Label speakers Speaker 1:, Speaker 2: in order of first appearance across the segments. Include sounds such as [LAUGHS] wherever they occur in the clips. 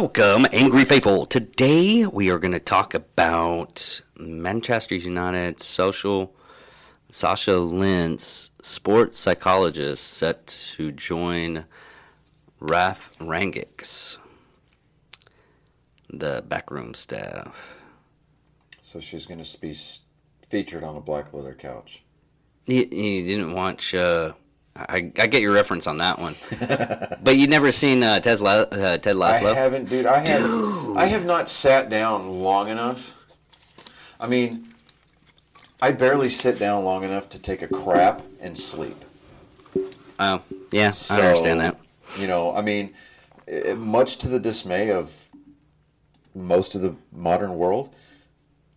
Speaker 1: Welcome, Angry Faithful. Today we are going to talk about Manchester United social Sasha Lentz, sports psychologist, set to join Ralf Rangnick's the backroom staff.
Speaker 2: So she's going to be featured on a black leather couch.
Speaker 1: You, you didn't watch. Uh, I, I get your reference on that one, but you've never seen uh, Ted, La- uh, Ted
Speaker 2: I haven't, dude. I have. I have not sat down long enough. I mean, I barely sit down long enough to take a crap and sleep.
Speaker 1: Oh, yeah,
Speaker 2: So,
Speaker 1: I understand that.
Speaker 2: You know, I mean, eh, much to the dismay of most of the modern world,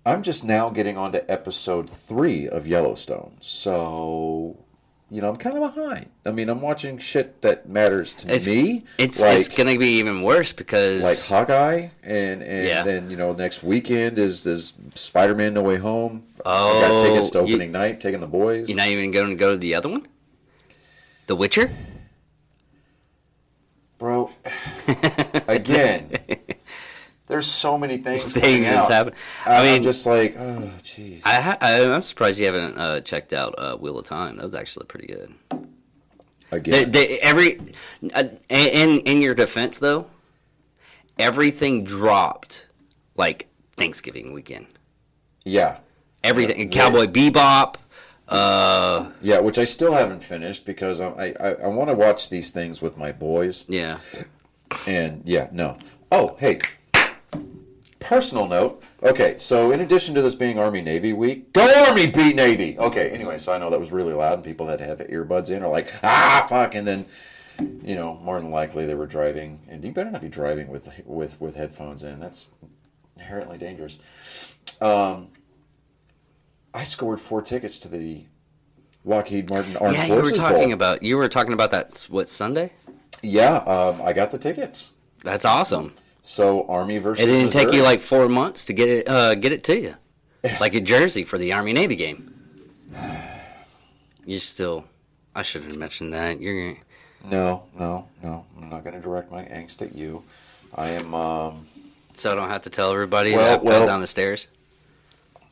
Speaker 2: I'm just now getting on to episode three of Yellowstone. So, you know, I'm kind of behind. I mean, I'm watching shit that matters to
Speaker 1: It's
Speaker 2: me.
Speaker 1: it's
Speaker 2: like,
Speaker 1: it's gonna be even worse because
Speaker 2: like Hawkeye, and and
Speaker 1: Yeah.
Speaker 2: then you know next weekend is is Spider Man No Way Home. Oh, I got oh, tickets to
Speaker 1: Oh, you-
Speaker 2: opening night, taking the boys.
Speaker 1: you're not even going to go to the other one, The Witcher.
Speaker 2: Bro, again, [LAUGHS] there's so many [LAUGHS] things.
Speaker 1: Things that's
Speaker 2: out.
Speaker 1: happening.
Speaker 2: I
Speaker 1: mean-
Speaker 2: am just like, oh, jeez.
Speaker 1: I ha- I'm surprised you haven't uh, checked out uh, Wheel of Time. That was actually pretty good. They,
Speaker 2: Again,
Speaker 1: they, every uh, in in your defense though, everything dropped like Thanksgiving weekend.
Speaker 2: yeah,
Speaker 1: Everything,
Speaker 2: Yeah.
Speaker 1: Cowboy Bebop. Uh,
Speaker 2: yeah, which I still haven't finished because I I, I want to watch these things with my boys.
Speaker 1: yeah,
Speaker 2: And yeah, no. Oh, hey. Personal note. Okay, so in addition to this being Army Navy week, go Army, beat Navy. Okay, anyway, so I know that was really loud and people had to have earbuds in or like, ah, fuck, and then, you know, more than likely they were driving, and you better not be driving with with with headphones in. That's inherently dangerous. Um, I scored four tickets to the Lockheed Martin Armed
Speaker 1: yeah. You were
Speaker 2: Forces
Speaker 1: talking
Speaker 2: Bowl.
Speaker 1: about you were talking about that what Sunday?
Speaker 2: Yeah, um, I got the tickets.
Speaker 1: That's awesome.
Speaker 2: So Army versus
Speaker 1: It didn't take you like four months to get it uh, get it to you, [LAUGHS] like a jersey for the Army Navy game. You still, I shouldn't have mentioned that. You're
Speaker 2: No, no, no. I'm not going to direct my angst at you. I am. Um,
Speaker 1: so I don't have to tell everybody
Speaker 2: Well,
Speaker 1: that I fell down the stairs.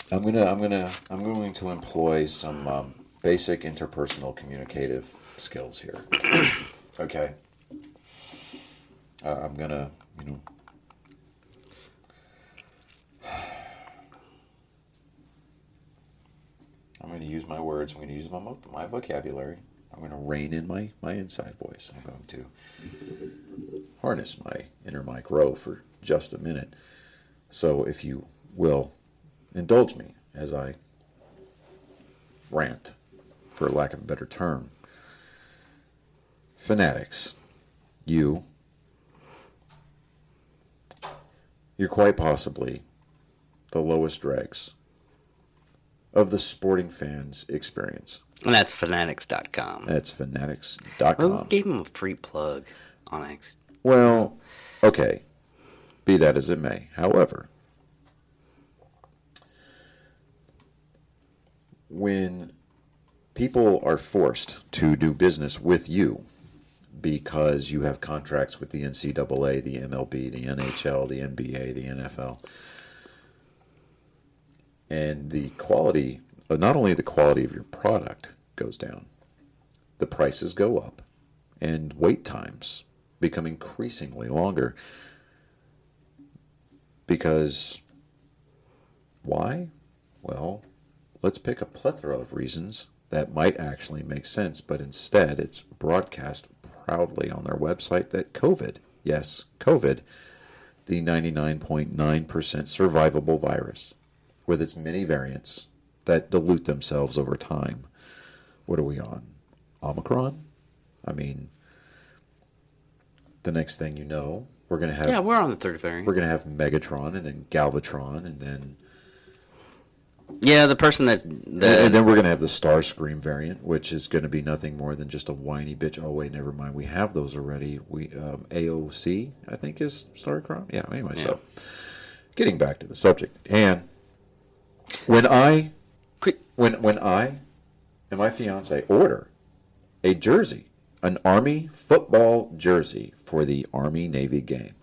Speaker 2: I'm gonna. I'm gonna. I'm going to employ some um, basic interpersonal communicative skills here. [COUGHS] okay. Uh, I'm gonna. You know. Going to use my words. I'm going to use my my vocabulary. I'm going to rein in my my inside voice. I'm going to harness my inner Mike Rowe for just a minute. So, if you will indulge me as I rant, for lack of a better term. Fanatics, you, you're quite possibly the lowest dregs of the sporting fans experience.
Speaker 1: And that's fanatics.com.
Speaker 2: That's fanatics.com.
Speaker 1: Well, we gave him a free plug on X.
Speaker 2: Well, okay. Be that as it may. However, when people are forced to do business with you because you have contracts with the NCAA, the MLB, the NHL, the NBA, the NFL, and the quality, uh, not only the quality of your product goes down, the prices go up, and wait times become increasingly longer. Because why? Well, let's pick a plethora of reasons that might actually make sense, but instead it's broadcast proudly on their website that COVID, yes, COVID, the 99.9% survivable virus, with its many variants that dilute themselves over time. What are we on? Omicron? I mean, the next thing you know, we're going to have
Speaker 1: Yeah, we're on the third variant.
Speaker 2: we're going to have Megatron and then Galvatron and then
Speaker 1: Yeah, the person that
Speaker 2: and,
Speaker 1: the
Speaker 2: and then we're going to have the Starscream variant, which is going to be nothing more than just a whiny bitch. Oh wait, never mind. We have those already. We um, AOC, I think, is Starcrown. Yeah. Anyway, so getting back to the subject, and when I
Speaker 1: quick.
Speaker 2: when when I and my fiance order a jersey, an Army football jersey for the Army Navy game,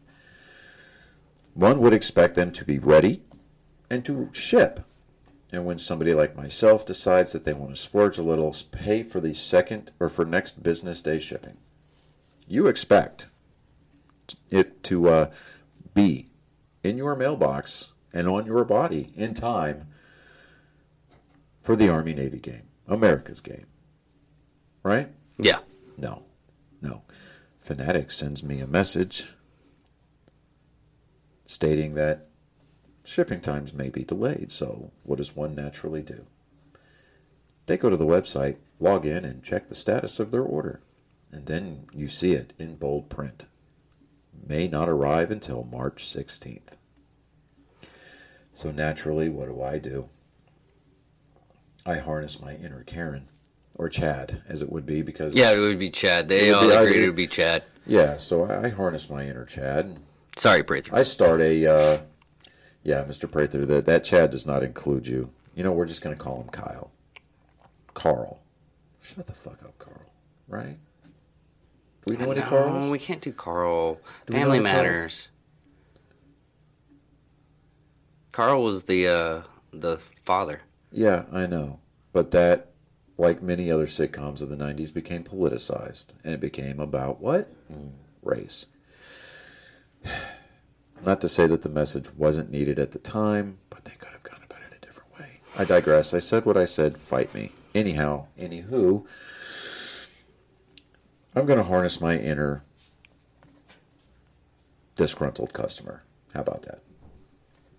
Speaker 2: one would expect them to be ready and to ship. And when somebody like myself decides that they want to splurge a little, pay for the second or for next business day shipping, you expect it to uh, be in your mailbox and on your body in time for the Army Navy game, America's game. Right?
Speaker 1: Yeah.
Speaker 2: No, no. Fanatic sends me a message stating that shipping times may be delayed. So, what does one naturally do? They go to the website, log in, and check the status of their order. And then you see it in bold print. May not arrive until March 16th. So, naturally, what do I do? I harness my inner Karen, or Chad, as it would be, because.
Speaker 1: Yeah, it would be Chad. They all
Speaker 2: be
Speaker 1: agreed it would be Chad.
Speaker 2: Yeah, so I I harness my inner Chad.
Speaker 1: Sorry, Prather.
Speaker 2: I start a, uh, yeah, Mr. Prather, that, that Chad does not include you. You know, we're just going to call him Kyle. Carl. Shut the fuck up, Carl. Right? Do we know any
Speaker 1: no,
Speaker 2: Carls?
Speaker 1: we can't do Carl.
Speaker 2: Do
Speaker 1: Family matters. Carl was the uh, the father.
Speaker 2: Yeah, I know. But that, like many other sitcoms of the 90s, became politicized. And it became about what? Mm, race. [SIGHS] Not to say that the message wasn't needed at the time, but they could have gone about it a different way. I digress. I said what I said. Fight me. Anyhow, anywho, I'm going to harness my inner disgruntled customer. How about that?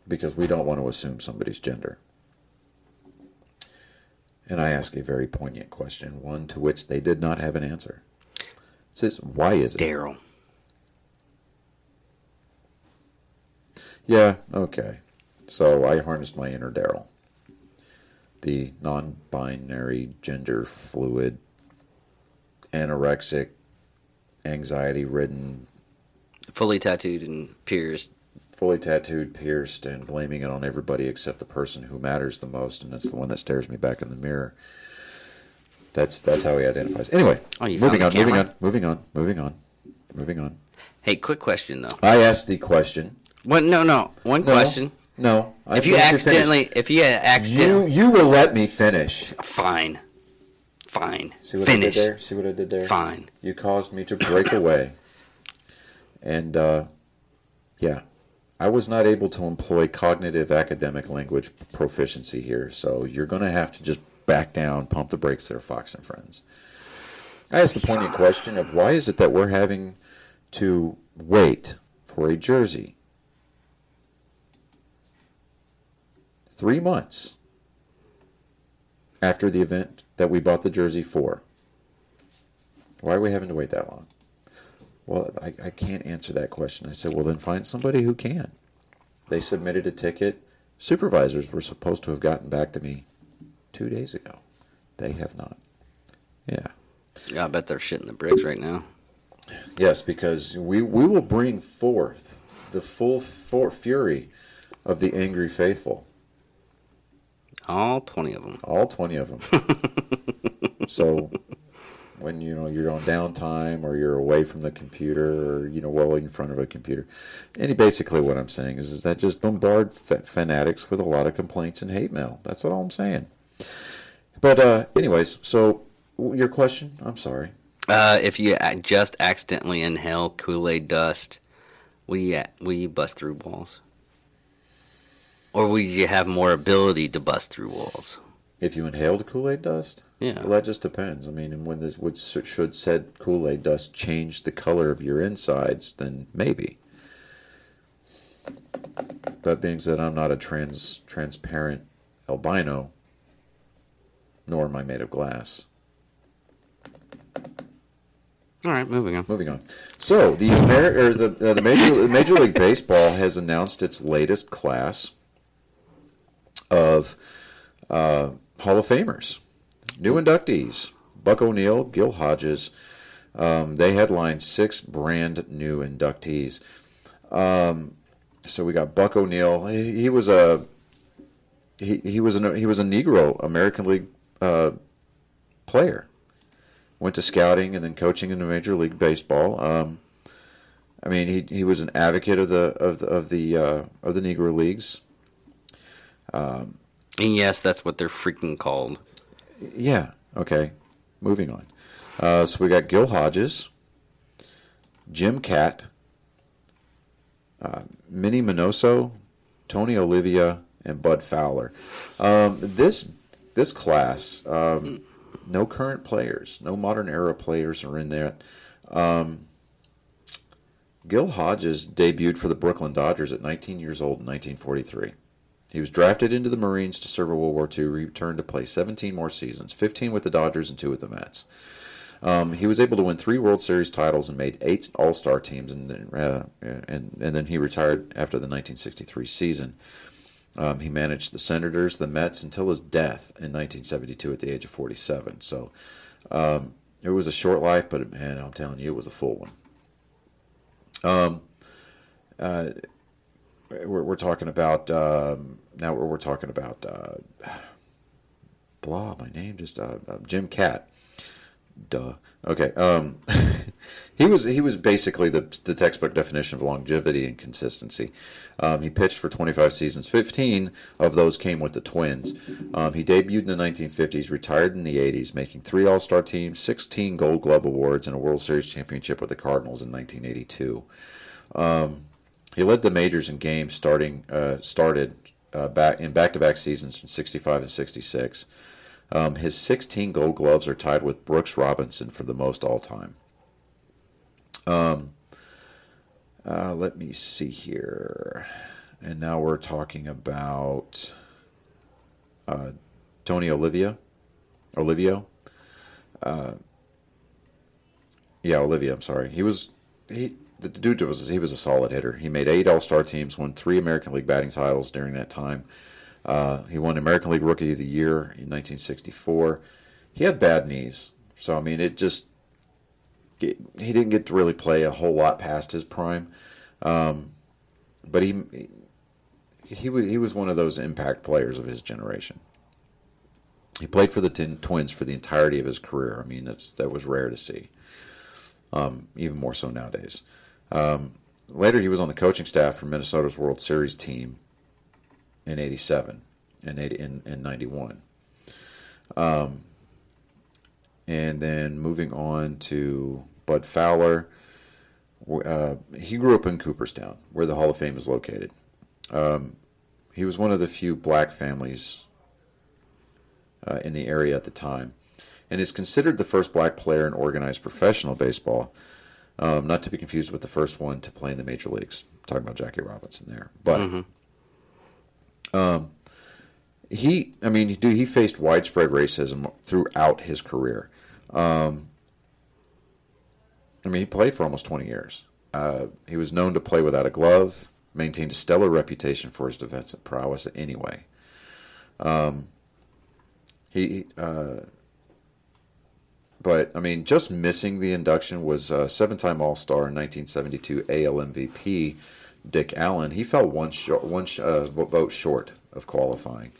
Speaker 2: Because we don't want to assume somebody's gender. And I ask a very poignant question, one to which they did not have an answer. It says, why is it?
Speaker 1: Daryl.
Speaker 2: Yeah, okay. So I harnessed my inner Daryl. The non binary, gender fluid, anorexic, anxiety ridden,
Speaker 1: Fully tattooed and pierced.
Speaker 2: Fully tattooed, pierced, and blaming it on everybody except the person who matters the most, and that's the one that stares me back in the mirror. That's that's how he identifies. Anyway,
Speaker 1: Oh,
Speaker 2: moving on, moving on, moving on, moving on, moving on.
Speaker 1: Hey, quick question though.
Speaker 2: I asked the question.
Speaker 1: One, no, no. One
Speaker 2: No,
Speaker 1: question.
Speaker 2: No.
Speaker 1: If you
Speaker 2: going to finish.
Speaker 1: accidentally, if you accidentally,
Speaker 2: you you will let me finish.
Speaker 1: fine, fine,
Speaker 2: See what
Speaker 1: finish,
Speaker 2: I did there? See what I did there?
Speaker 1: fine.
Speaker 2: You caused me to break [COUGHS] away. And, uh, yeah, I was not able to employ cognitive academic language proficiency here, so you're going to have to just back down, pump the brakes there, Fox and Friends. I asked the poignant question of why is it that we're having to wait for a jersey? Three months after the event that we bought the jersey for. Why are we having to wait that long? Well, I, I can't answer that question. I said, well, then find somebody who can. They submitted a ticket. Supervisors were supposed to have gotten back to me two days ago. They have not. Yeah.
Speaker 1: Yeah, I bet they're shitting the bricks right now.
Speaker 2: Yes, because we, we will bring forth the full for, fury of the angry faithful.
Speaker 1: All twenty of them.
Speaker 2: all 20 of them. [LAUGHS] so when you know you're on downtime or you're away from the computer or you know well in front of a computer, and basically what I'm saying is, is that just bombard fa- fanatics with a lot of complaints and hate mail. That's all I'm saying. But uh, anyways, so your question? I'm sorry.
Speaker 1: Uh, if you just accidentally inhale Kool Aid dust, will you, will you bust through walls? Or will you have more ability to bust through walls?
Speaker 2: If you inhaled Kool Aid dust,
Speaker 1: Yeah.
Speaker 2: well, that just depends. I mean, and when this would should said Kool Aid dust change the color of your insides, then maybe. That being said, I'm not a trans transparent albino, nor am I made of glass.
Speaker 1: All right, moving on.
Speaker 2: Moving on. So the Amer- or the uh, the major Major League Baseball has announced its latest class of uh, Hall of Famers, new inductees. Buck O'Neil, Gil Hodges. Um, they headline six brand new inductees. Um, so we got Buck O'Neil. He, he was a he, he was a he was a Negro American League uh, player went to scouting and then coaching in the Major League Baseball. Um, I mean, he he was an advocate of the of the of the uh, of the Negro Leagues.
Speaker 1: And yes, that's what they're freaking called.
Speaker 2: Yeah. Okay. Moving on. Uh, so we got Gil Hodges, Jim Kaat, uh, Minnie Minoso, Tony Olivia, and Bud Fowler. Um, this this class, um, no current players, no modern era players are in there. Um, Gil Hodges debuted for the Brooklyn Dodgers at 19 years old in 1943. He was drafted into the Marines to serve in World War II, returned to play 17 more seasons, 15 with the Dodgers and two with the Mets. Um, he was able to win three World Series titles and made eight All Star teams, and, then, uh, and and then he retired after the 1963 season. Um, he managed the Senators, the Mets until his death in 1972 at the age of 47. So um, it was a short life, but man, I'm telling you, it was a full one. Um, uh, we're, we're talking about um, now. We're, we're talking about uh, blah. My name just uh, uh, Jim Kaat. Duh. Okay. Um, [LAUGHS] he was he was basically the the textbook definition of longevity and consistency. Um, he pitched for 25 seasons. 15 of those came with the Twins. Um, he debuted in the 1950s, retired in the 80s, making three All Star teams, 16 Gold Glove awards, and a World Series championship with the Cardinals in 1982. Um, he led the majors in games starting uh, started uh, back in back-to-back seasons from 65 and 66. Um, his 16 Gold Gloves are tied with Brooks Robinson for the most all time. Um, uh, let me see here, and now we're talking about uh, Tony Olivia, Olivio. Uh, yeah, Olivia. I'm sorry. He was he the dude was he was a solid hitter. He made eight All Star teams, won three American League batting titles during that time. Uh, he won American League Rookie of the Year in 1964. He had bad knees, so I mean, it just he didn't get to really play a whole lot past his prime. Um, but he he was he was one of those impact players of his generation. He played for the Twins for the entirety of his career. I mean, that's that was rare to see. Um, even more so nowadays. Um, later, he was on the coaching staff for Minnesota's World Series team in '87 and 80, in, in '91. Um, and then moving on to Bud Fowler. Uh, he grew up in Cooperstown, where the Hall of Fame is located. Um, he was one of the few black families uh, in the area at the time, and is considered the first black player in organized professional baseball. Um, not to be confused with the first one to play in the major leagues. I'm talking about Jackie Robinson there, but
Speaker 1: Mm-hmm.
Speaker 2: um, he, I mean, dude, he faced widespread racism throughout his career. Um, I mean, he played for almost 20 years. Uh, he was known to play without a glove, maintained a stellar reputation for his defensive prowess anyway. Um, he, uh, but I mean, just missing the induction was a seven-time All-Star in 1972 AL MVP Dick Allen. He fell one short, one sh- uh, vote short of qualifying.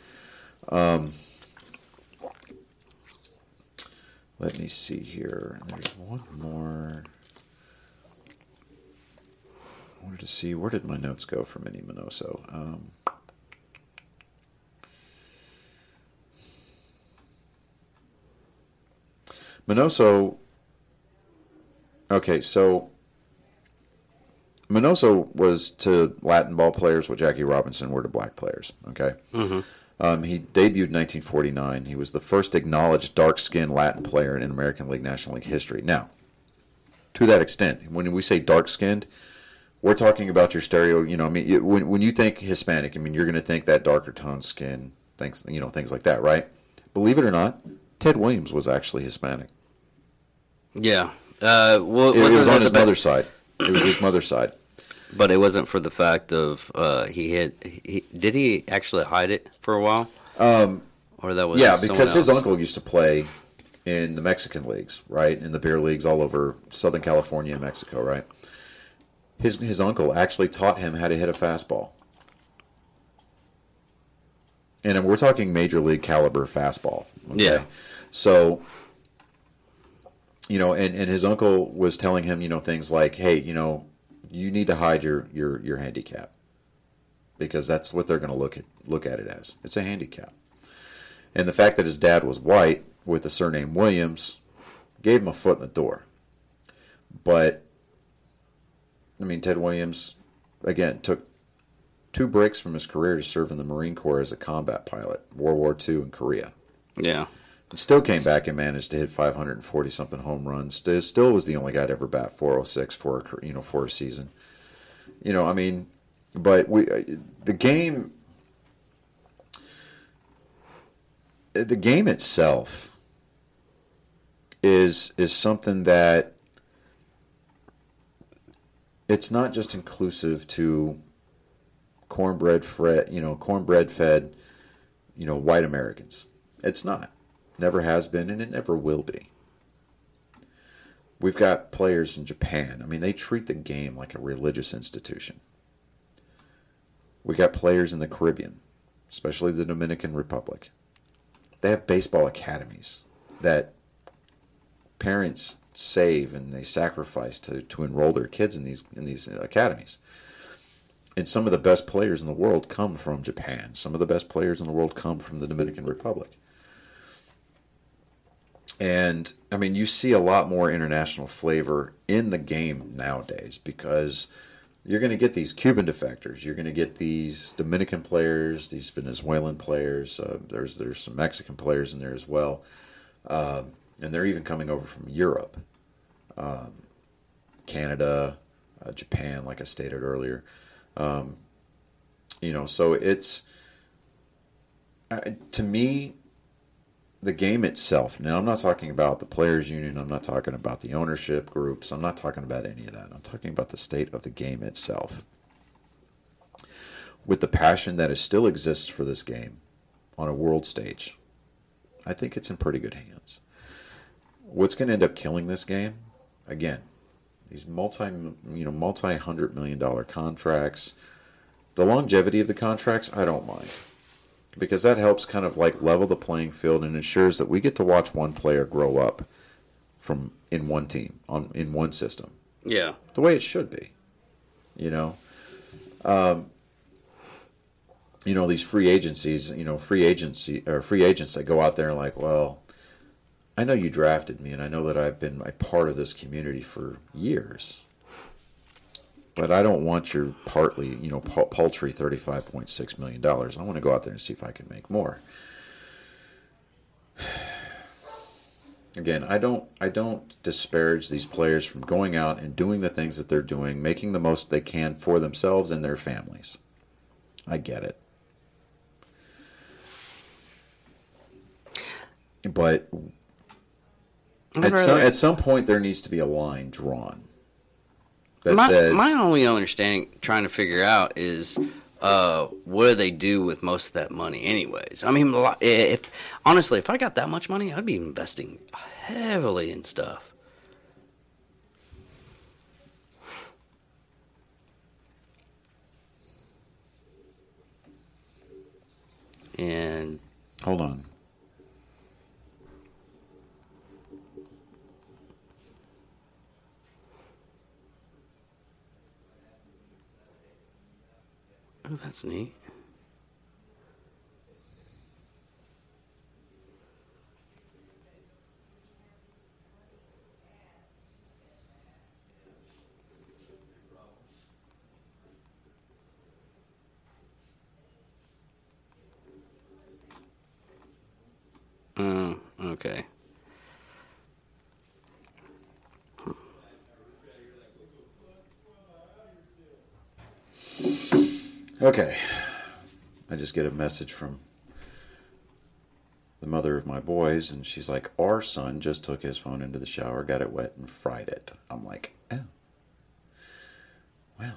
Speaker 2: Um, let me see here. There's one more. I wanted to see where did my notes go for Minnie Minoso. Um, Minoso. Okay, so Minoso was to Latin ball players what Jackie Robinson were to black players. Okay,
Speaker 1: Mm-hmm.
Speaker 2: um, he debuted in 1949. He was the first acknowledged dark-skinned Latin player in American League National League history. Now, to that extent, when we say dark-skinned, we're talking about your stereo. You know, I mean, you, when when you think Hispanic, I mean, you're going to think that darker tone skin, things, you know, things like that, right? Believe it or not, Ted Williams was actually Hispanic.
Speaker 1: Yeah. Uh, well,
Speaker 2: It, it was on his mother's side. It was his mother's side.
Speaker 1: but it wasn't for the fact of uh, he had. He, did he actually hide it for a while? Um, or that was
Speaker 2: Yeah, because his
Speaker 1: else?
Speaker 2: uncle used to play in the Mexican leagues, right? In the beer leagues all over Southern California and Mexico, right? His his uncle actually taught him how to hit a fastball. And we're talking major league caliber fastball. okay?
Speaker 1: Yeah.
Speaker 2: So, you know, and, and his uncle was telling him, you know, things like, hey, you know, you need to hide your your your handicap because that's what they're going to look at look at it as. It's a handicap. And the fact that his dad was white with the surname Williams gave him a foot in the door. But I mean, Ted Williams again took two breaks from his career to serve in the Marine Corps as a combat pilot, World War II and Korea.
Speaker 1: Yeah.
Speaker 2: Still came back and managed to hit 540 something home runs. Still, still was the only guy to ever bat 406 for a, you know for a season. You know, I mean, but we uh, the game uh, the game itself is is something that it's not just inclusive to cornbread fed, you know, cornbread fed, you know, white Americans. It's not. Never has been and it never will be. We've got players in Japan. I mean, they treat the game like a religious institution. We got players in the Caribbean, especially the Dominican Republic. They have baseball academies that parents save and they sacrifice to, to enroll their kids in these in these academies. And some of the best players in the world come from Japan. Some of the best players in the world come from the Dominican Republic. And I mean, you see a lot more international flavor in the game nowadays because you're going to get these Cuban defectors. You're going to get these Dominican players, these Venezuelan players. Uh, there's there's some Mexican players in there as well, um, and they're even coming over from Europe, um, Canada, uh, Japan, like I stated earlier. Um, you know, so it's to me the game itself. Now, I'm not talking about the players' union. I'm not talking about the ownership groups. I'm not talking about any of that. I'm talking about the state of the game itself. With the passion that still exists for this game on a world stage, I think it's in pretty good hands. What's going to end up killing this game? Again, these multi, you know, multi hundred million dollar contracts. The longevity of the contracts, I don't mind because that helps kind of like level the playing field and ensures that we get to watch one player grow up from in one team on in one system.
Speaker 1: Yeah,
Speaker 2: the way it should be. You know, um, you know these free agencies. You know, free agency or free agents that go out there and like, well, I know you drafted me, and I know that I've been a part of this community for years but I don't want your partly, you know, paltry thirty-five point six million dollars. I want to go out there and see if I can make more. [SIGHS] Again, I don't, I don't disparage these players from going out and doing the things that they're doing, making the most they can for themselves and their families. I get it, but at some, at some point there needs to be a line drawn
Speaker 1: that my, says my only understanding trying to figure out is uh, what do they do with most of that money anyways? I mean if honestly if i got that much money i'd be investing heavily in stuff. And
Speaker 2: hold on
Speaker 1: Oh, that's neat. Oh, okay.
Speaker 2: Okay. I just get a message from the mother of my boys, and she's like, Our son just took his phone into the shower, got it wet, and fried it. I'm like, Oh. Well,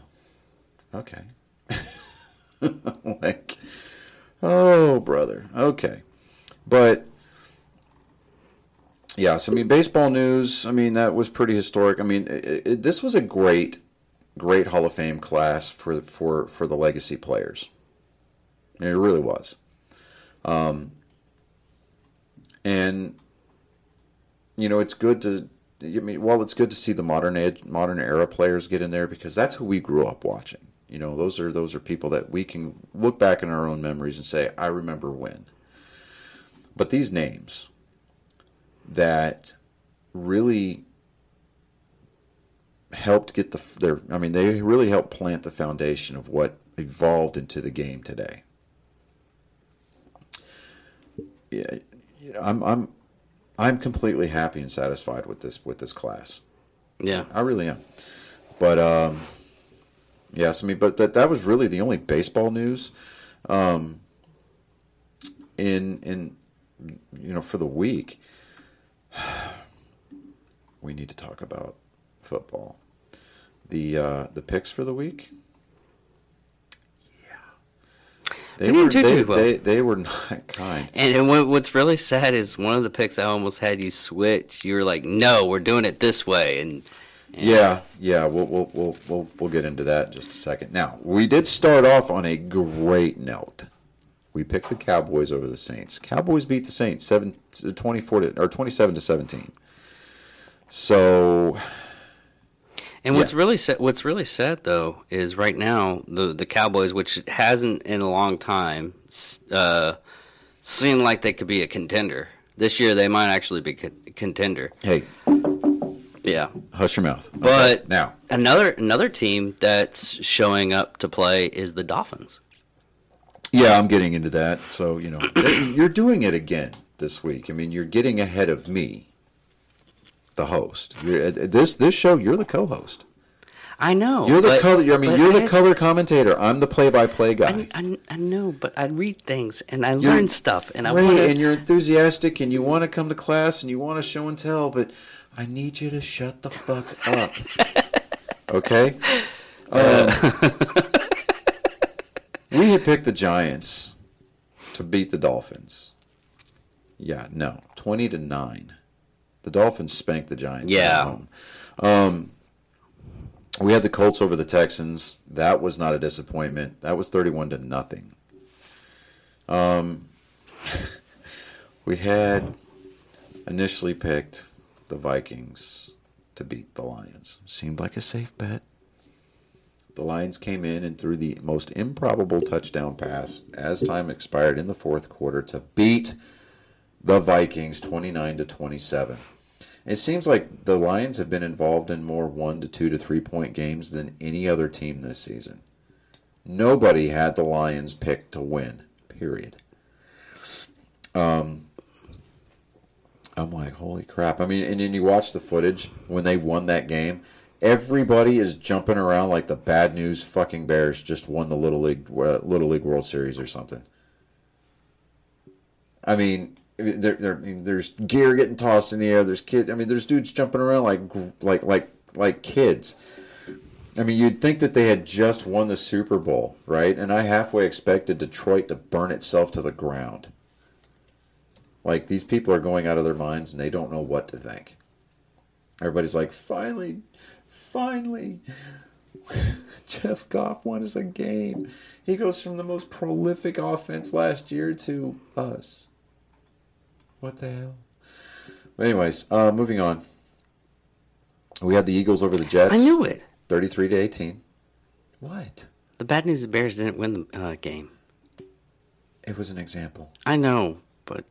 Speaker 2: okay. [LAUGHS] like, oh, brother. Okay. But, yeah, so I mean, baseball news, I mean, that was pretty historic. I mean, it, it, this was a great great Hall of Fame class for for for the legacy players. It really was. Um, and you know, it's good to I mean, while it's good to see the modern age, modern era players get in there because that's who we grew up watching. You know, those are those are people that we can look back in our own memories and say, "I remember when." But these names that really helped get the their I mean they really helped plant the foundation of what evolved into the game today. Yeah, I'm I'm I'm completely happy and satisfied with this with this class.
Speaker 1: Yeah.
Speaker 2: I really am. But um yes, I mean but that that was really the only baseball news um in in you know for the week. [SIGHS] We need to talk about football. The uh the picks for the week? Yeah. They
Speaker 1: We
Speaker 2: were they,
Speaker 1: well.
Speaker 2: they, they were not [LAUGHS] kind.
Speaker 1: And, and what, what's really sad is one of the picks I almost had you switch. You were like, "No, we're doing it this way," and, and
Speaker 2: Yeah, yeah, we'll, we'll we'll we'll we'll get into that in just a second. Now, we did start off on a great note. We picked the Cowboys over the Saints. Cowboys beat the Saints 7 24 to, or 27 to 17. So,
Speaker 1: And what's
Speaker 2: Yeah.
Speaker 1: really sad, what's really sad though is right now the the Cowboys, which hasn't in a long time, uh, seem like they could be a contender. This year they might actually be a contender.
Speaker 2: hey,
Speaker 1: Yeah,
Speaker 2: hush your mouth.
Speaker 1: But-
Speaker 2: Okay, now,
Speaker 1: another another team that's showing up to play is the Dolphins.
Speaker 2: yeah, I'm getting into that. So, you know, [COUGHS] you're doing it again this week. I mean, you're getting ahead of me, the host. You're, at this this show, you're the co-host.
Speaker 1: I know
Speaker 2: You're the
Speaker 1: but-
Speaker 2: color. I mean, you're the color commentator. I'm the play-by-play guy.
Speaker 1: I, I, I know, but I read things and I learn stuff, and I
Speaker 2: Right,
Speaker 1: want
Speaker 2: and you're enthusiastic and you want to come to class and you want to show and tell, but I need you to shut the fuck up. [LAUGHS] okay? Um, [LAUGHS] we had picked the Giants to beat the Dolphins. Yeah, no. 20 to 9. The Dolphins spanked the Giants. at
Speaker 1: Yeah.
Speaker 2: home. Um, we had the Colts over the Texans. That was not a disappointment. That was 31 to nothing. Um, [LAUGHS] we had initially picked the Vikings to beat the Lions. Seemed like a safe bet. The Lions came in and threw the most improbable touchdown pass as time expired in the fourth quarter to beat the Vikings 29 to 27. It seems like the Lions have been involved in more 1 to 2 to 3 point games than any other team this season. Nobody had the Lions picked to win. Period. Um, I'm like, holy crap! I mean, and then you watch the footage when they won that game. Everybody is jumping around like the bad news fucking Bears just won the little league uh, little league World Series or something. I mean, there's gear getting tossed in the air. There's kids. I mean, there's dudes jumping around like like like like kids. I mean, you'd think that they had just won the Super Bowl, right? And I halfway expected Detroit to burn itself to the ground. Like, these people are going out of their minds and they don't know what to think. Everybody's like, finally, finally, [LAUGHS] Jeff Goff won us a game. He goes from the most prolific offense last year to us. What the hell? But anyways, uh, moving on. We had the Eagles over the Jets.
Speaker 1: I knew it.
Speaker 2: 33 to 18. What?
Speaker 1: The bad news: the Bears didn't win the uh, game.
Speaker 2: It was an example.
Speaker 1: I know, but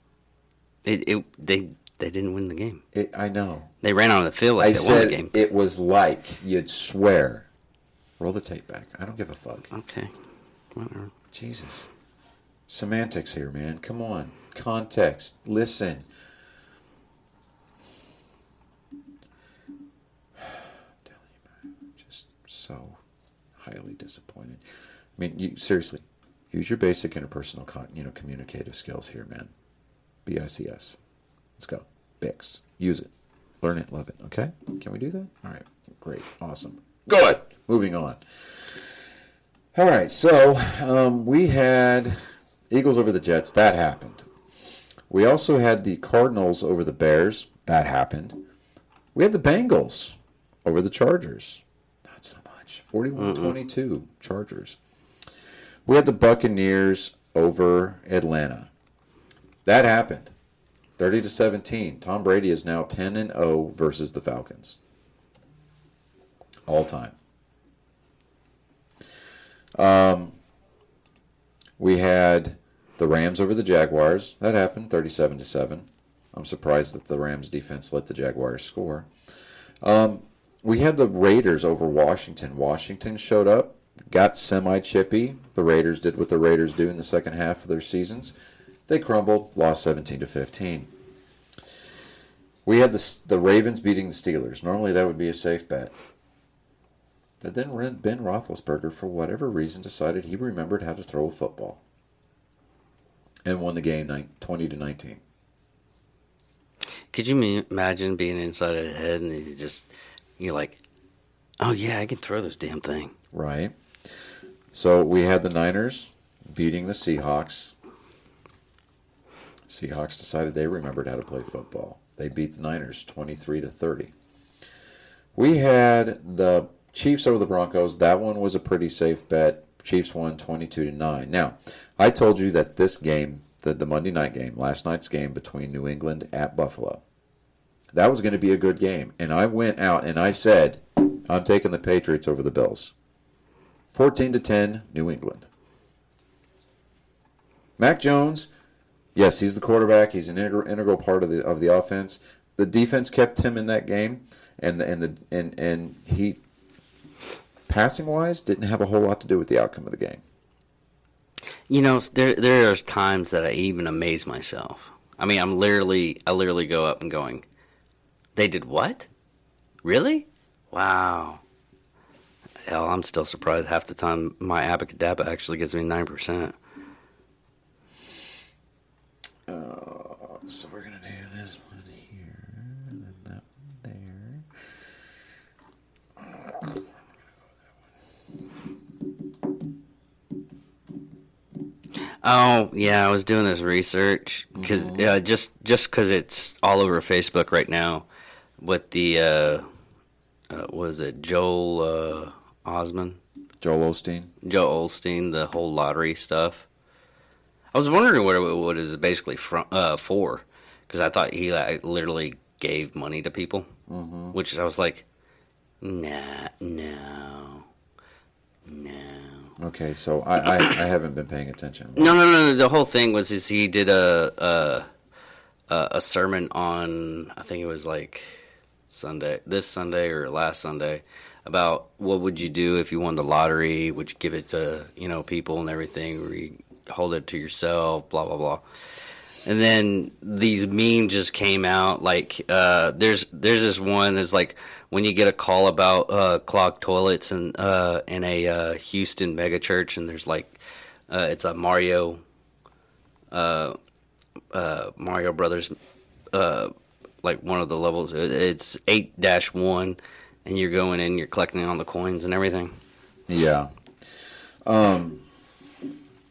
Speaker 1: it, it they they didn't win the game.
Speaker 2: It, I know.
Speaker 1: They ran on the field like
Speaker 2: I
Speaker 1: they won the
Speaker 2: said
Speaker 1: game.
Speaker 2: it was like you'd swear. Roll the tape back. I don't give a fuck.
Speaker 1: Okay. Whatever.
Speaker 2: Jesus. Semantics here, man. Come on. Context. Listen. Just so highly disappointed. I mean, you seriously use your basic interpersonal, con, you know, communicative skills here, man. BICS. Let's go. Bix. Use it. Learn it. Love it. Okay. Can we do that? All right. Great. Awesome. Good. Moving on. All right, so um, we had Eagles over the Jets. That happened. We also had the Cardinals over the Bears. That happened. We had the Bengals over the Chargers. Not so much. 41 22 Chargers. We had the Buccaneers over Atlanta. That happened. 30 to 17. Tom Brady is now 10 and 0 versus the Falcons. All time. Um, we had the Rams over the Jaguars. That happened 37 to 7. I'm surprised that the Rams defense let the Jaguars score. Um, we had the Raiders over Washington. Washington showed up, got semi chippy. The Raiders did what the Raiders do in the second half of their seasons. They crumbled, lost 17 to 15. We had the the Ravens beating the Steelers. Normally that would be a safe bet. But then Ben Roethlisberger, for whatever reason, decided he remembered how to throw a football and won the game 20 to 19.
Speaker 1: Could you imagine being inside of his head and you just you're like, oh yeah, I can throw this damn thing.
Speaker 2: Right. So we had the Niners beating the Seahawks. Seahawks decided they remembered how to play football. They beat the Niners 23 to 30. We had the Chiefs over the Broncos. That one was a pretty safe bet. Chiefs won 22 to 9. Now, I told you that this game, the, the Monday night game, last night's game between New England at Buffalo, that was going to be a good game. And I went out and I said, I'm taking the Patriots over the Bills. 14 to 10, New England. Mac Jones, yes, he's the quarterback. He's an integral, integral part of the of the offense. The defense kept him in that game, and the, and the and and he passing wise didn't have a whole lot to do with the outcome of the game.
Speaker 1: You know, there there are times that I even amaze myself. I mean, I'm literally I literally go up and going, they did what? Really? Wow. Hell, I'm still surprised half the time my Abacadabra actually gives me 9%.
Speaker 2: Uh, so we're going to do
Speaker 1: Oh yeah, I was doing this research because mm-hmm. uh, just just because it's all over Facebook right now with the uh, uh, was it Joel uh, Osman,
Speaker 2: Joel Osteen,
Speaker 1: Joel Osteen, the whole lottery stuff. I was wondering what it, what it is basically from, uh, for, because I thought he like, literally gave money to people, mm-hmm. which I was like, nah, no, no.
Speaker 2: Okay, so I, I, I haven't been paying attention.
Speaker 1: No, no, no, no. The whole thing was is he did a a a sermon on I think it was like Sunday, this Sunday or last Sunday, about what would you do if you won the lottery? Would you give it to you know people and everything, or you hold it to yourself? Blah blah blah. And then these memes just came out. Like uh, there's there's this one that's like when you get a call about uh, clogged toilets and uh, in a uh, Houston megachurch, and there's like uh, it's a Mario uh, Mario Brothers like one of the levels. It's eight dash one, and you're going in, you're collecting all the coins and everything.
Speaker 2: Yeah. Um.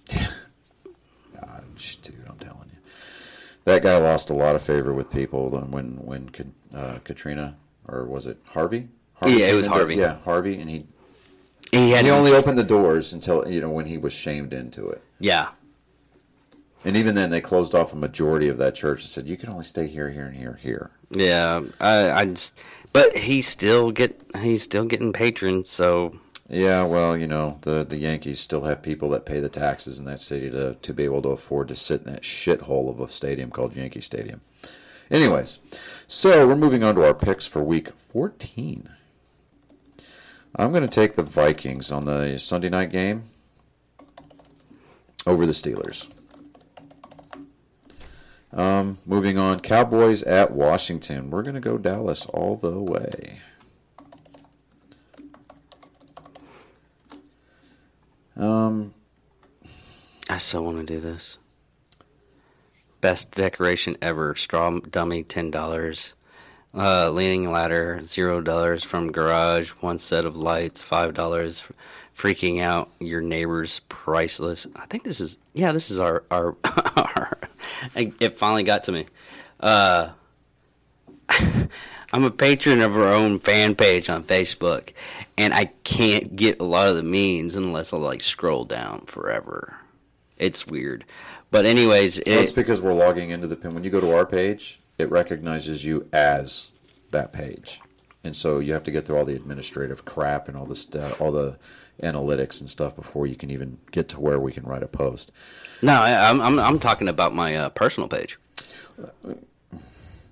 Speaker 2: God, dude, I'm telling you, that guy lost a lot of favor with people when when uh, Katrina or was it Harvey?
Speaker 1: Harvey yeah, it was Harvey.
Speaker 2: yeah, Harvey, and he he, he only opened the doors until you know when he was shamed into it.
Speaker 1: Yeah,
Speaker 2: and even then, they closed off a majority of that church and said, "You can only stay here, here, and here, here."
Speaker 1: Yeah, I, I just, but he's still get he's still getting patrons, so.
Speaker 2: Yeah, well, you know, the the Yankees still have people that pay the taxes in that city to to be able to afford to sit in that shithole of a stadium called Yankee Stadium. Anyways, so we're moving on to our picks for Week 14. I'm going to take the Vikings on the Sunday night game over the Steelers. Um, moving on, Cowboys at Washington. We're going to go Dallas all the way. Um,
Speaker 1: I so want to do this. Best decoration ever. Straw dummy, ten dollars. Uh, leaning ladder, zero dollars from garage. One set of lights, five dollars. Freaking out your neighbors, priceless. I think this is yeah, this is our our [LAUGHS] our it finally got to me. Uh, [LAUGHS] I'm a patron of our own fan page on Facebook, and I can't get a lot of the memes unless I like scroll down forever. It's weird. But anyways, it,
Speaker 2: That's because we're logging into the pin. When you go to our page, it recognizes you as that page, and so you have to get through all the administrative crap and all the stuff, all the analytics and stuff before you can even get to where we can write a post.
Speaker 1: no, I, I'm, I'm I'm talking about my uh, personal page.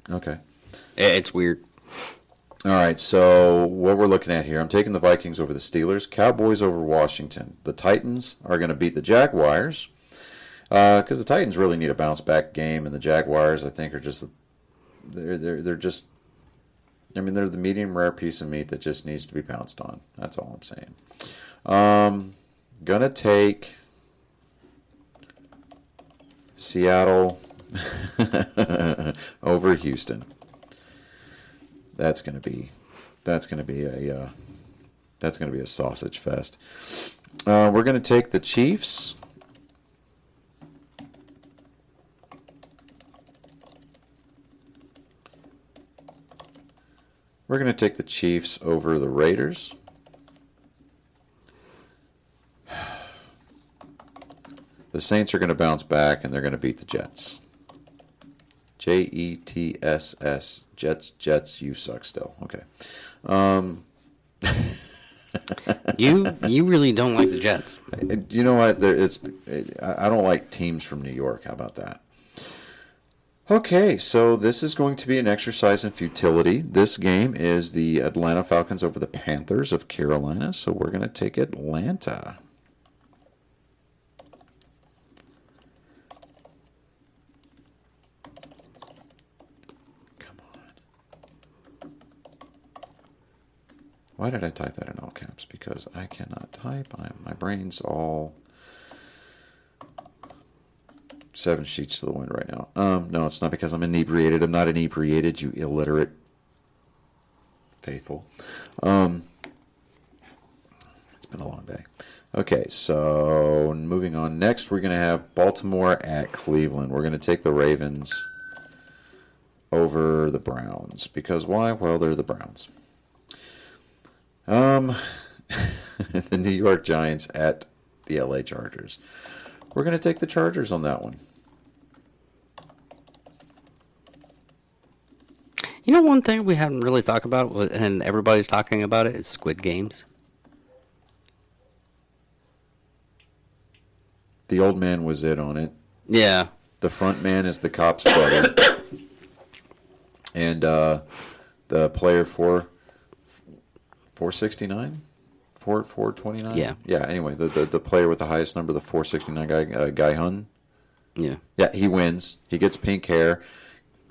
Speaker 2: Okay.
Speaker 1: It- It's weird.
Speaker 2: All right, so what we're looking at here, I'm taking the Vikings over the Steelers, Cowboys over Washington. The Titans are going to beat the Jaguars because the Titans really need a bounce back game, and the Jaguars, I think, are just they're they're they're just. I mean, they're the medium rare piece of meat that just needs to be pounced on. That's all I'm saying. Um, gonna take Seattle [LAUGHS] over Houston that's gonna be that's gonna be a uh, that's gonna be a sausage fest. Uh, we're gonna take the Chiefs. We're gonna take the Chiefs over the Raiders. [SIGHS] The Saints are gonna bounce back and they're gonna beat the Jets. J E T S S Jets Jets you suck still. Okay. Um [LAUGHS]
Speaker 1: You you really don't like the Jets.
Speaker 2: you know what there it's I I don't like teams from New York. How about that? Okay, so this is going to be an exercise in futility. This game is the Atlanta Falcons over the Panthers of Carolina, so we're going to take Atlanta. Why did I type that in all caps? Because I cannot type. I, my brain's all seven sheets to the wind right now. Um, no, it's not because I'm inebriated. I'm not inebriated, you illiterate faithful. Um, it's been a long day. Okay, so moving on. Next, we're going to have Baltimore at Cleveland. We're going to take the Ravens over the Browns because why? Well, they're the Browns. Um, [LAUGHS] the New York Giants at the LA Chargers. We're going to take the Chargers on that one.
Speaker 1: You know, one thing we haven't really talked about, and everybody's talking about it, is Squid Games.
Speaker 2: The old man was it on it.
Speaker 1: Yeah,
Speaker 2: The front man is the cop's brother. [COUGHS] and uh, the player for 469? 4 429?
Speaker 1: Yeah.
Speaker 2: Yeah, anyway, the, the, the player with the highest number, the 469 guy, uh, Guy Hun.
Speaker 1: yeah.
Speaker 2: Yeah, he wins. He gets pink hair.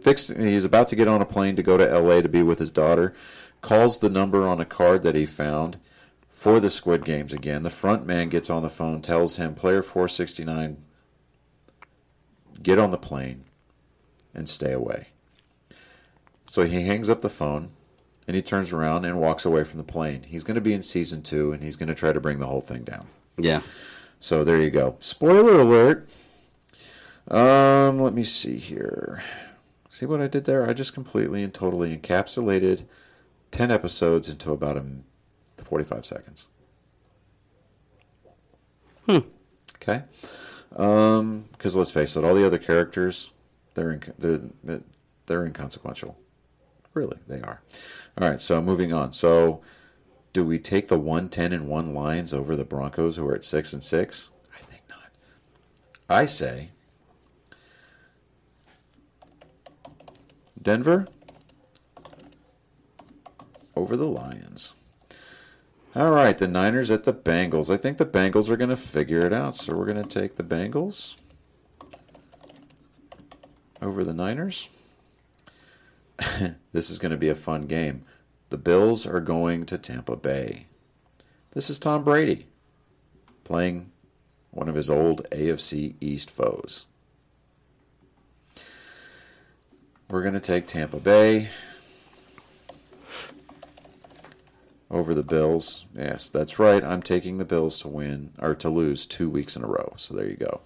Speaker 2: Fixed. He's about to get on a plane to go to L.A. to be with his daughter. Calls the number on a card that he found for the Squid Games again. The front man gets on the phone, tells him, "Player 469, get on the plane and stay away." So he hangs up the phone and he turns around and walks away from the plane. He's going to be in season two, and he's going to try to bring the whole thing down.
Speaker 1: Yeah.
Speaker 2: So there you go. Spoiler alert. Um, let me see here. See what I did there? I just completely and totally encapsulated 10 episodes into about a 45 seconds.
Speaker 1: Hmm.
Speaker 2: Okay. Um, because let's face it, all the other characters, they're in, they're they're inconsequential. Really, they are. All right, so moving on. So, do we take the 110 and 1 Lions over the Broncos who are at 6 and 6? I think not. I say Denver over the Lions. All right, the Niners at the Bengals. I think the Bengals are going to figure it out, so we're going to take the Bengals over the Niners. [LAUGHS] this is going to be a fun game. The Bills are going to Tampa Bay. This is Tom Brady playing one of his old AFC East foes. We're going to take Tampa Bay over the Bills. Yes, that's right. I'm taking the Bills to win or to lose two weeks in a row. So there you go.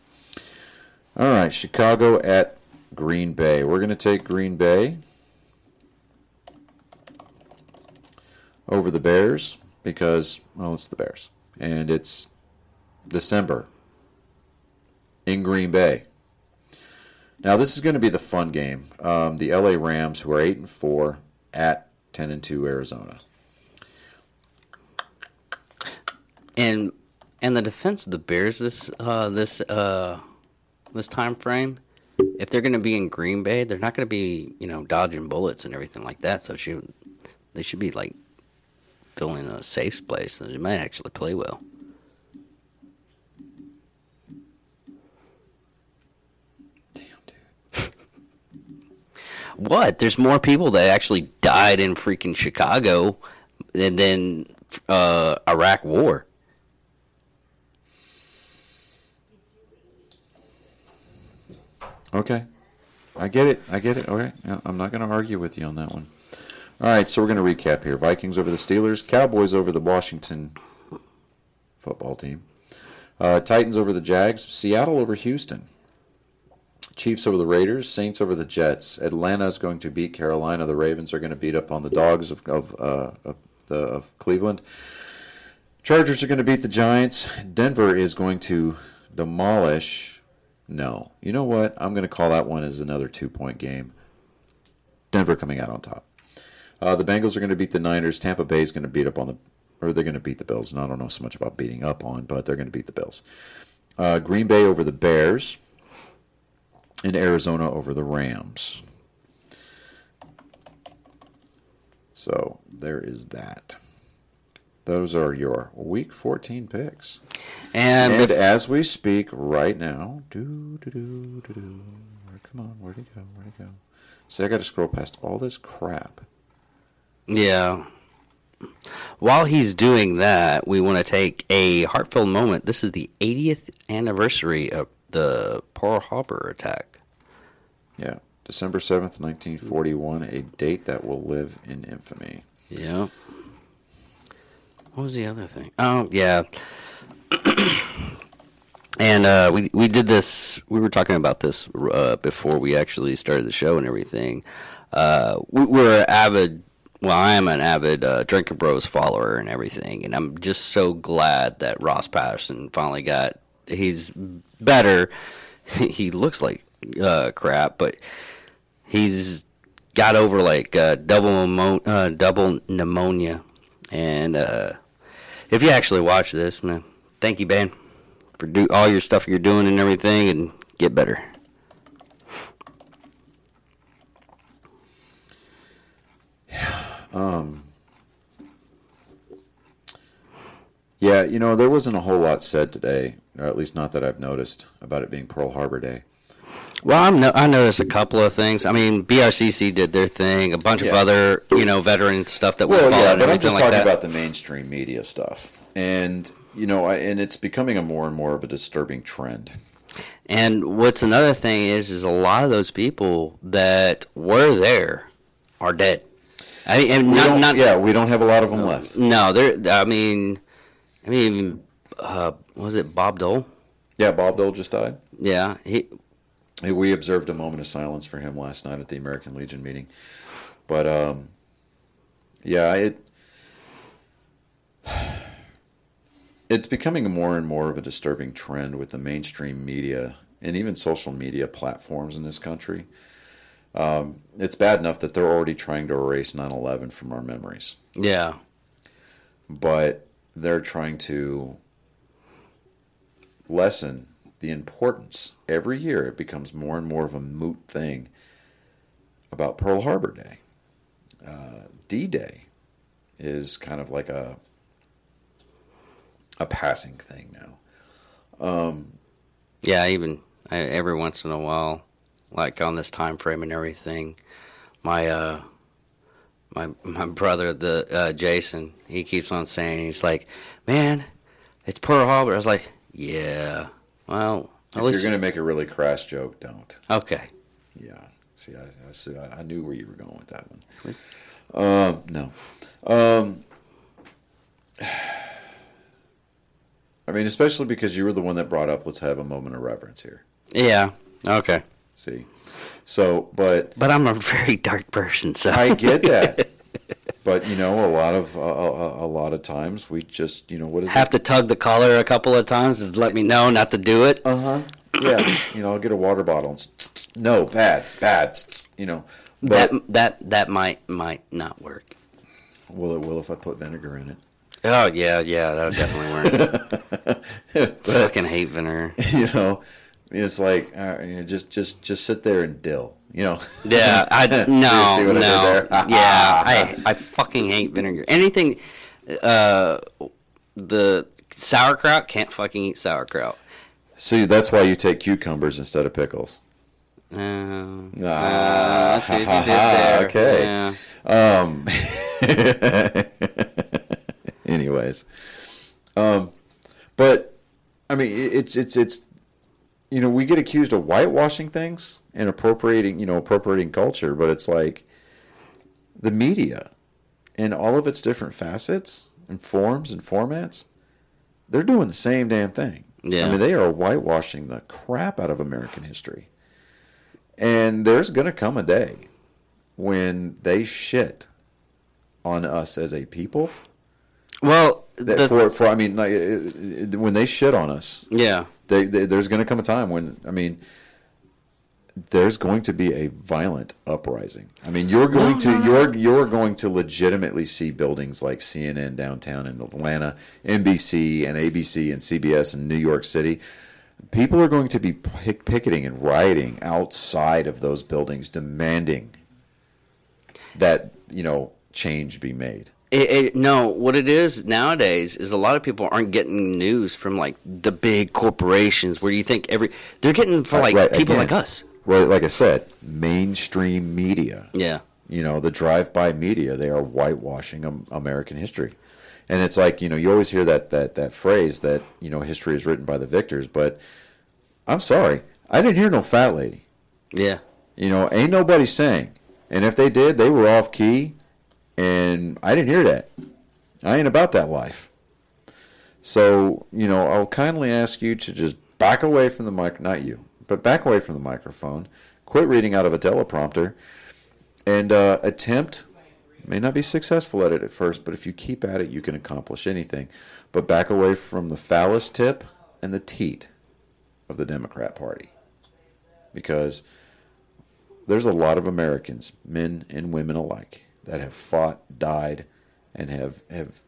Speaker 2: All right, Chicago at Green Bay. We're going to take Green Bay over the Bears because, well, it's the Bears. And it's December in Green Bay. Now this is going to be the fun game. Um, the LA Rams, who are eight and four, at ten and two Arizona.
Speaker 1: And and the defense of the Bears this uh, this uh, this time frame, if they're going to be in Green Bay, they're not going to be you know dodging bullets and everything like that. So she, they should be like filling a safe place. And they might actually play well.
Speaker 2: Damn, dude. [LAUGHS]
Speaker 1: What? There's more people that actually died in freaking Chicago than than uh, Iraq War.
Speaker 2: Okay. I get it. I get it. Okay. I'm not going to argue with you on that one. All right, so we're going to recap here. Vikings over the Steelers, Cowboys over the Washington football team, uh, Titans over the Jags, Seattle over Houston, Chiefs over the Raiders, Saints over the Jets. Atlanta is going to beat Carolina. The Ravens are going to beat up on the Dogs of of, uh, of, the, of Cleveland. Chargers are going to beat the Giants. Denver is going to demolish. No, you know what? I'm going to call that one as another two point game. Denver coming out on top. Uh, the Bengals are going to beat the Niners. Tampa Bay is going to beat up on the, or they're going to beat the Bills. And I don't know so much about beating up on, but they're going to beat the Bills. Uh, Green Bay over the Bears, and Arizona over the Rams. So there is that. Those are your Week 14 picks.
Speaker 1: And,
Speaker 2: And
Speaker 1: if-
Speaker 2: as we speak right now, do do do do do. Come on, where'd he go? Where'd he go? See, I got to scroll past all this crap.
Speaker 1: Yeah. While he's doing that, we want to take a heartfelt moment. This is the 80th anniversary of the Pearl Harbor attack.
Speaker 2: Yeah, December seventh, nineteen forty-one, a date that will live in infamy.
Speaker 1: Yeah. What was the other thing? Oh, yeah. [COUGHS] and uh, we we did this. We were talking about this uh, before we actually started the show and everything. Uh, we, we're avid. Well, I am an avid uh, Drinking Bros follower and everything, and I'm just so glad that Ross Patterson finally got. He's better. [LAUGHS] he looks like uh, crap, but he's got over like uh, double uh, double pneumonia. And uh, if you actually watch this, man, thank you, Ben, for do all your stuff you're doing and everything, and get better.
Speaker 2: Um, yeah, you know, there wasn't a whole lot said today, or at least not that I've noticed, about it being Pearl Harbor Day.
Speaker 1: Well, I'm no- I noticed a couple of things. I mean, BRCC did their thing. A bunch of other, you know, veteran stuff that we
Speaker 2: Well, yeah, but I'm just
Speaker 1: like
Speaker 2: talking
Speaker 1: that.
Speaker 2: about the mainstream media stuff, and you know, I, and it's becoming a more and more of a disturbing trend.
Speaker 1: And what's another thing is, is a lot of those people that were there are dead. I, and
Speaker 2: We
Speaker 1: not,
Speaker 2: don't, yeah, we don't have a lot of them left.
Speaker 1: No, there. I mean, I mean, uh, was it Bob Dole?
Speaker 2: Yeah, Bob Dole just died.
Speaker 1: Yeah, he.
Speaker 2: We observed a moment of silence for him last night at the American Legion meeting, but um, yeah, it [SIGHS] it's becoming more and more of a disturbing trend with the mainstream media and even social media platforms in this country. Um, it's bad enough that they're already trying to erase 9/11 from our memories,
Speaker 1: Yeah,
Speaker 2: but they're trying to lessen the importance. Every year, it becomes more and more of a moot thing about Pearl Harbor Day. Uh, D Day is kind of like a a passing thing now.
Speaker 1: yeah. Even I, every once in a while, like on this time frame and everything, my uh, my my brother, the uh, Jason, he keeps on saying he's like, man, it's Pearl Harbor. I was like, yeah. Well, at
Speaker 2: If
Speaker 1: least
Speaker 2: you're going to make a really crass joke, don't.
Speaker 1: okay.
Speaker 2: Yeah. See, I, I, see, I I knew where you were going with that one. Um, no. Um, [SIGHS] I mean, especially because you were the one that brought up, let's have a moment of reverence here.
Speaker 1: Yeah. Okay.
Speaker 2: See? So, but
Speaker 1: But I'm a very dark person, so
Speaker 2: I get that. [LAUGHS] But you know, a lot of uh, a, a lot of times we just you know what is
Speaker 1: have to tug the collar a couple of times to let me know not to do it.
Speaker 2: Uh huh. yeah, you know, I'll get a water bottle. And no, bad, bad. You know, but
Speaker 1: that that that might might not work.
Speaker 2: will it will if I put vinegar in it?
Speaker 1: Oh yeah, yeah, that would definitely work. i [LAUGHS] Fucking hate vinegar.
Speaker 2: you know, it's like uh, you know, just just just sit there and dill. You know.
Speaker 1: Yeah, I [LAUGHS] no
Speaker 2: I
Speaker 1: no. yeah, [LAUGHS] I I fucking hate vinegar. Anything, uh, the sauerkraut can't fucking eat sauerkraut.
Speaker 2: See, that's why you take cucumbers instead of pickles.
Speaker 1: Uh,
Speaker 2: Ah,
Speaker 1: uh, I see what you did [LAUGHS] there.
Speaker 2: okay.
Speaker 1: Yeah.
Speaker 2: Um, anyways, um, but I mean, it's it's it's you know we get accused of whitewashing things and appropriating you know appropriating culture, but it's like the media and all of its different facets and forms and formats, they're doing the same damn thing.
Speaker 1: Yeah.
Speaker 2: I mean, they are whitewashing the crap out of American history. And there's going to come a day when they shit on us as a people.
Speaker 1: Well, the,
Speaker 2: for, for I mean, like, it- it- when they shit on us,
Speaker 1: yeah,
Speaker 2: they, they, there's going to come a time when I mean, there's going to be a violent uprising. I mean, you're going to you're you're going to legitimately see buildings like CNN downtown in Atlanta, NBC and ABC and CBS in New York City. People are going to be pick, picketing and rioting outside of those buildings, demanding that you know change be made.
Speaker 1: It, it, no, what it is nowadays is a lot of people aren't getting news from like the big corporations where do you think every they're getting from like
Speaker 2: Right,
Speaker 1: people
Speaker 2: again.
Speaker 1: like us.
Speaker 2: Well, like I said, mainstream media.
Speaker 1: Yeah,
Speaker 2: you know the drive-by media they are whitewashing american history and it's like you know you always hear that that that phrase that you know history is written by the victors but i'm sorry i didn't hear no fat lady
Speaker 1: yeah,
Speaker 2: you know ain't nobody saying and if they did they were off key and i didn't hear that. I ain't about that life. So you know i'll kindly ask you to just back away from the mic not you but back away from the microphone. Quit reading out of a teleprompter and uh, attempt may not be successful at it at first but if you keep at it you can accomplish anything. But back away from the phallus tip and the teat of the democrat party. Because there's a lot of americans men and women alike that have fought died and have have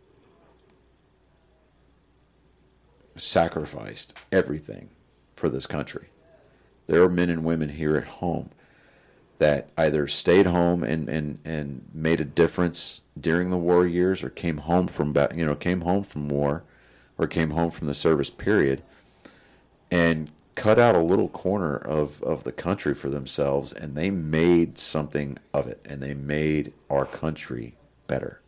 Speaker 2: sacrificed everything for this country. There are men and women here at home that either stayed home and, and, and made a difference during the war years or came home from you know came home from war or came home from the service period and cut out a little corner of, of the country for themselves and they made something of it and they made our country better.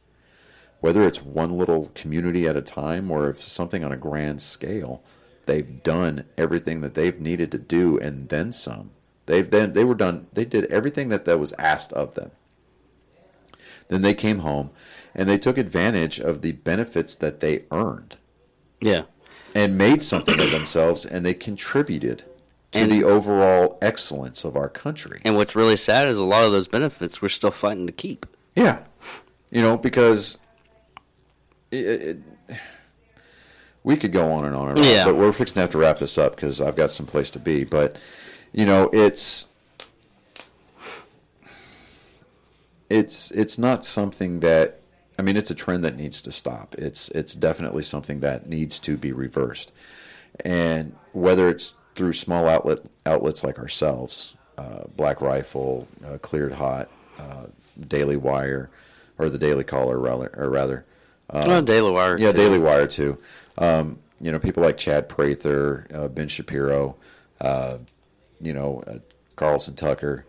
Speaker 2: Whether it's one little community at a time or if something on a grand scale they've done everything that they've needed to do and then some. They've then they were done they did everything that that was asked of them. Then they came home and they took advantage of the benefits that they earned.
Speaker 1: Yeah.
Speaker 2: And made something of themselves and they contributed to
Speaker 1: And-
Speaker 2: the overall excellence of our country
Speaker 1: And what's really sad is a lot of those benefits we're still fighting to keep.
Speaker 2: Yeah, you know because it, it, we could go on and on and on,
Speaker 1: Yeah.
Speaker 2: but we're fixing to have to wrap this up because I've got some place to be. But you know, it's it's it's not something that I mean, it's a trend that needs to stop. It's it's definitely something that needs to be reversed, and whether it's through small outlet outlets like ourselves, uh, Black Rifle, uh, Cleared Hot, uh, Daily Wire, or the Daily Caller, rather, or rather,
Speaker 1: oh, Daily Wire.
Speaker 2: Yeah,
Speaker 1: too.
Speaker 2: Daily Wire too. Um, you know, people like Chad Prather, uh, Ben Shapiro, uh, you know, uh, Carlson Tucker,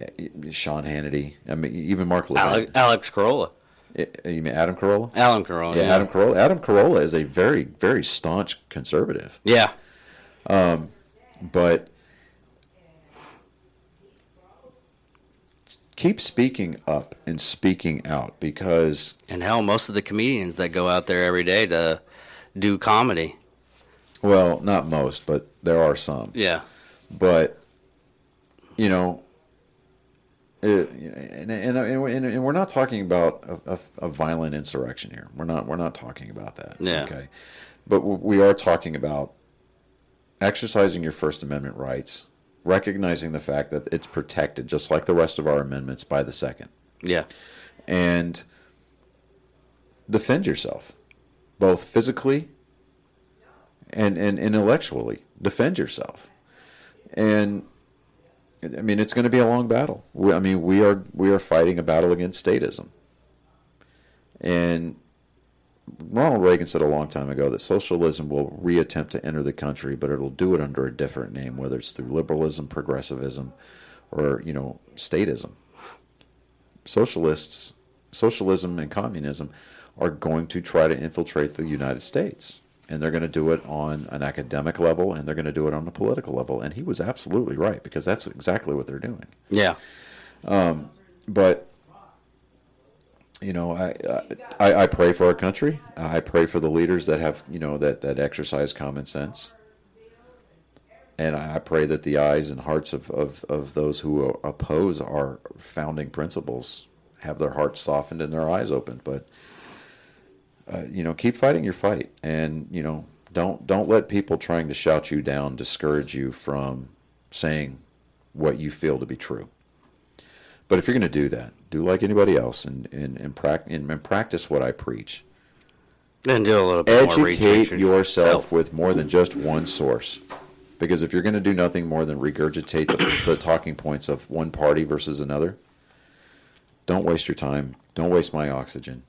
Speaker 2: uh, Sean Hannity. I mean, even Mark Levin.
Speaker 1: Alex, Alex Carolla.
Speaker 2: Uh, You mean Adam Carolla?
Speaker 1: Alan Carolla.
Speaker 2: Yeah,
Speaker 1: Yeah.
Speaker 2: Adam Carolla. Adam Carolla is a very, very staunch conservative,
Speaker 1: Yeah.
Speaker 2: but keep speaking up and speaking out because
Speaker 1: And hell, most of the comedians that go out there every day to do comedy.
Speaker 2: well, not most, but there are some.
Speaker 1: Yeah.
Speaker 2: but you know, Uh, it, and, and, and, and we're not talking about a, a, a violent insurrection here. We're not. We're not talking about that.
Speaker 1: Yeah.
Speaker 2: Okay. But we are talking about exercising your First Amendment rights, recognizing the fact that it's protected, just like the rest of our amendments, by the Second,
Speaker 1: Yeah.
Speaker 2: and defend yourself, both physically and, and intellectually. Defend yourself, and I mean it's going to be a long battle. We, I mean we are we are fighting a battle against statism, and Ronald Reagan said a long time ago that socialism will reattempt to enter the country, but it'll do it under a different name, whether it's through liberalism, progressivism, or you know, statism. Socialists, socialism, and communism are going to try to infiltrate the United States, and they're going to do it on an academic level, and they're going to do it on a political level. And he was absolutely right because that's exactly what they're doing.
Speaker 1: Yeah.
Speaker 2: Um, but you know, I, I I pray for our country. I pray for the leaders that have you know that that exercise common sense. And I pray that the eyes and hearts of, of, of those who oppose our founding principles have their hearts softened and their eyes opened. But uh, you know, keep fighting your fight, and you know, don't don't let people trying to shout you down discourage you from saying what you feel to be true. But if you're going to do that, do like anybody else and and and, prac- and, and practice what I preach.
Speaker 1: And do a little bit more
Speaker 2: Educate
Speaker 1: research
Speaker 2: yourself with more than just one source. Because if you're going to do nothing more than regurgitate the, the talking points of one party versus another, don't waste your time. Don't waste my oxygen.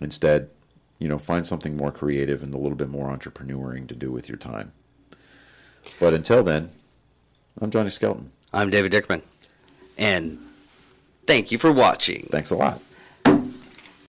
Speaker 2: Instead, you know, find something more creative and a little bit more entrepreneuring to do with your time. But until then, I'm Johnny Skelton.
Speaker 1: I'm David Dickman. And thank you for watching.
Speaker 2: Thanks a lot.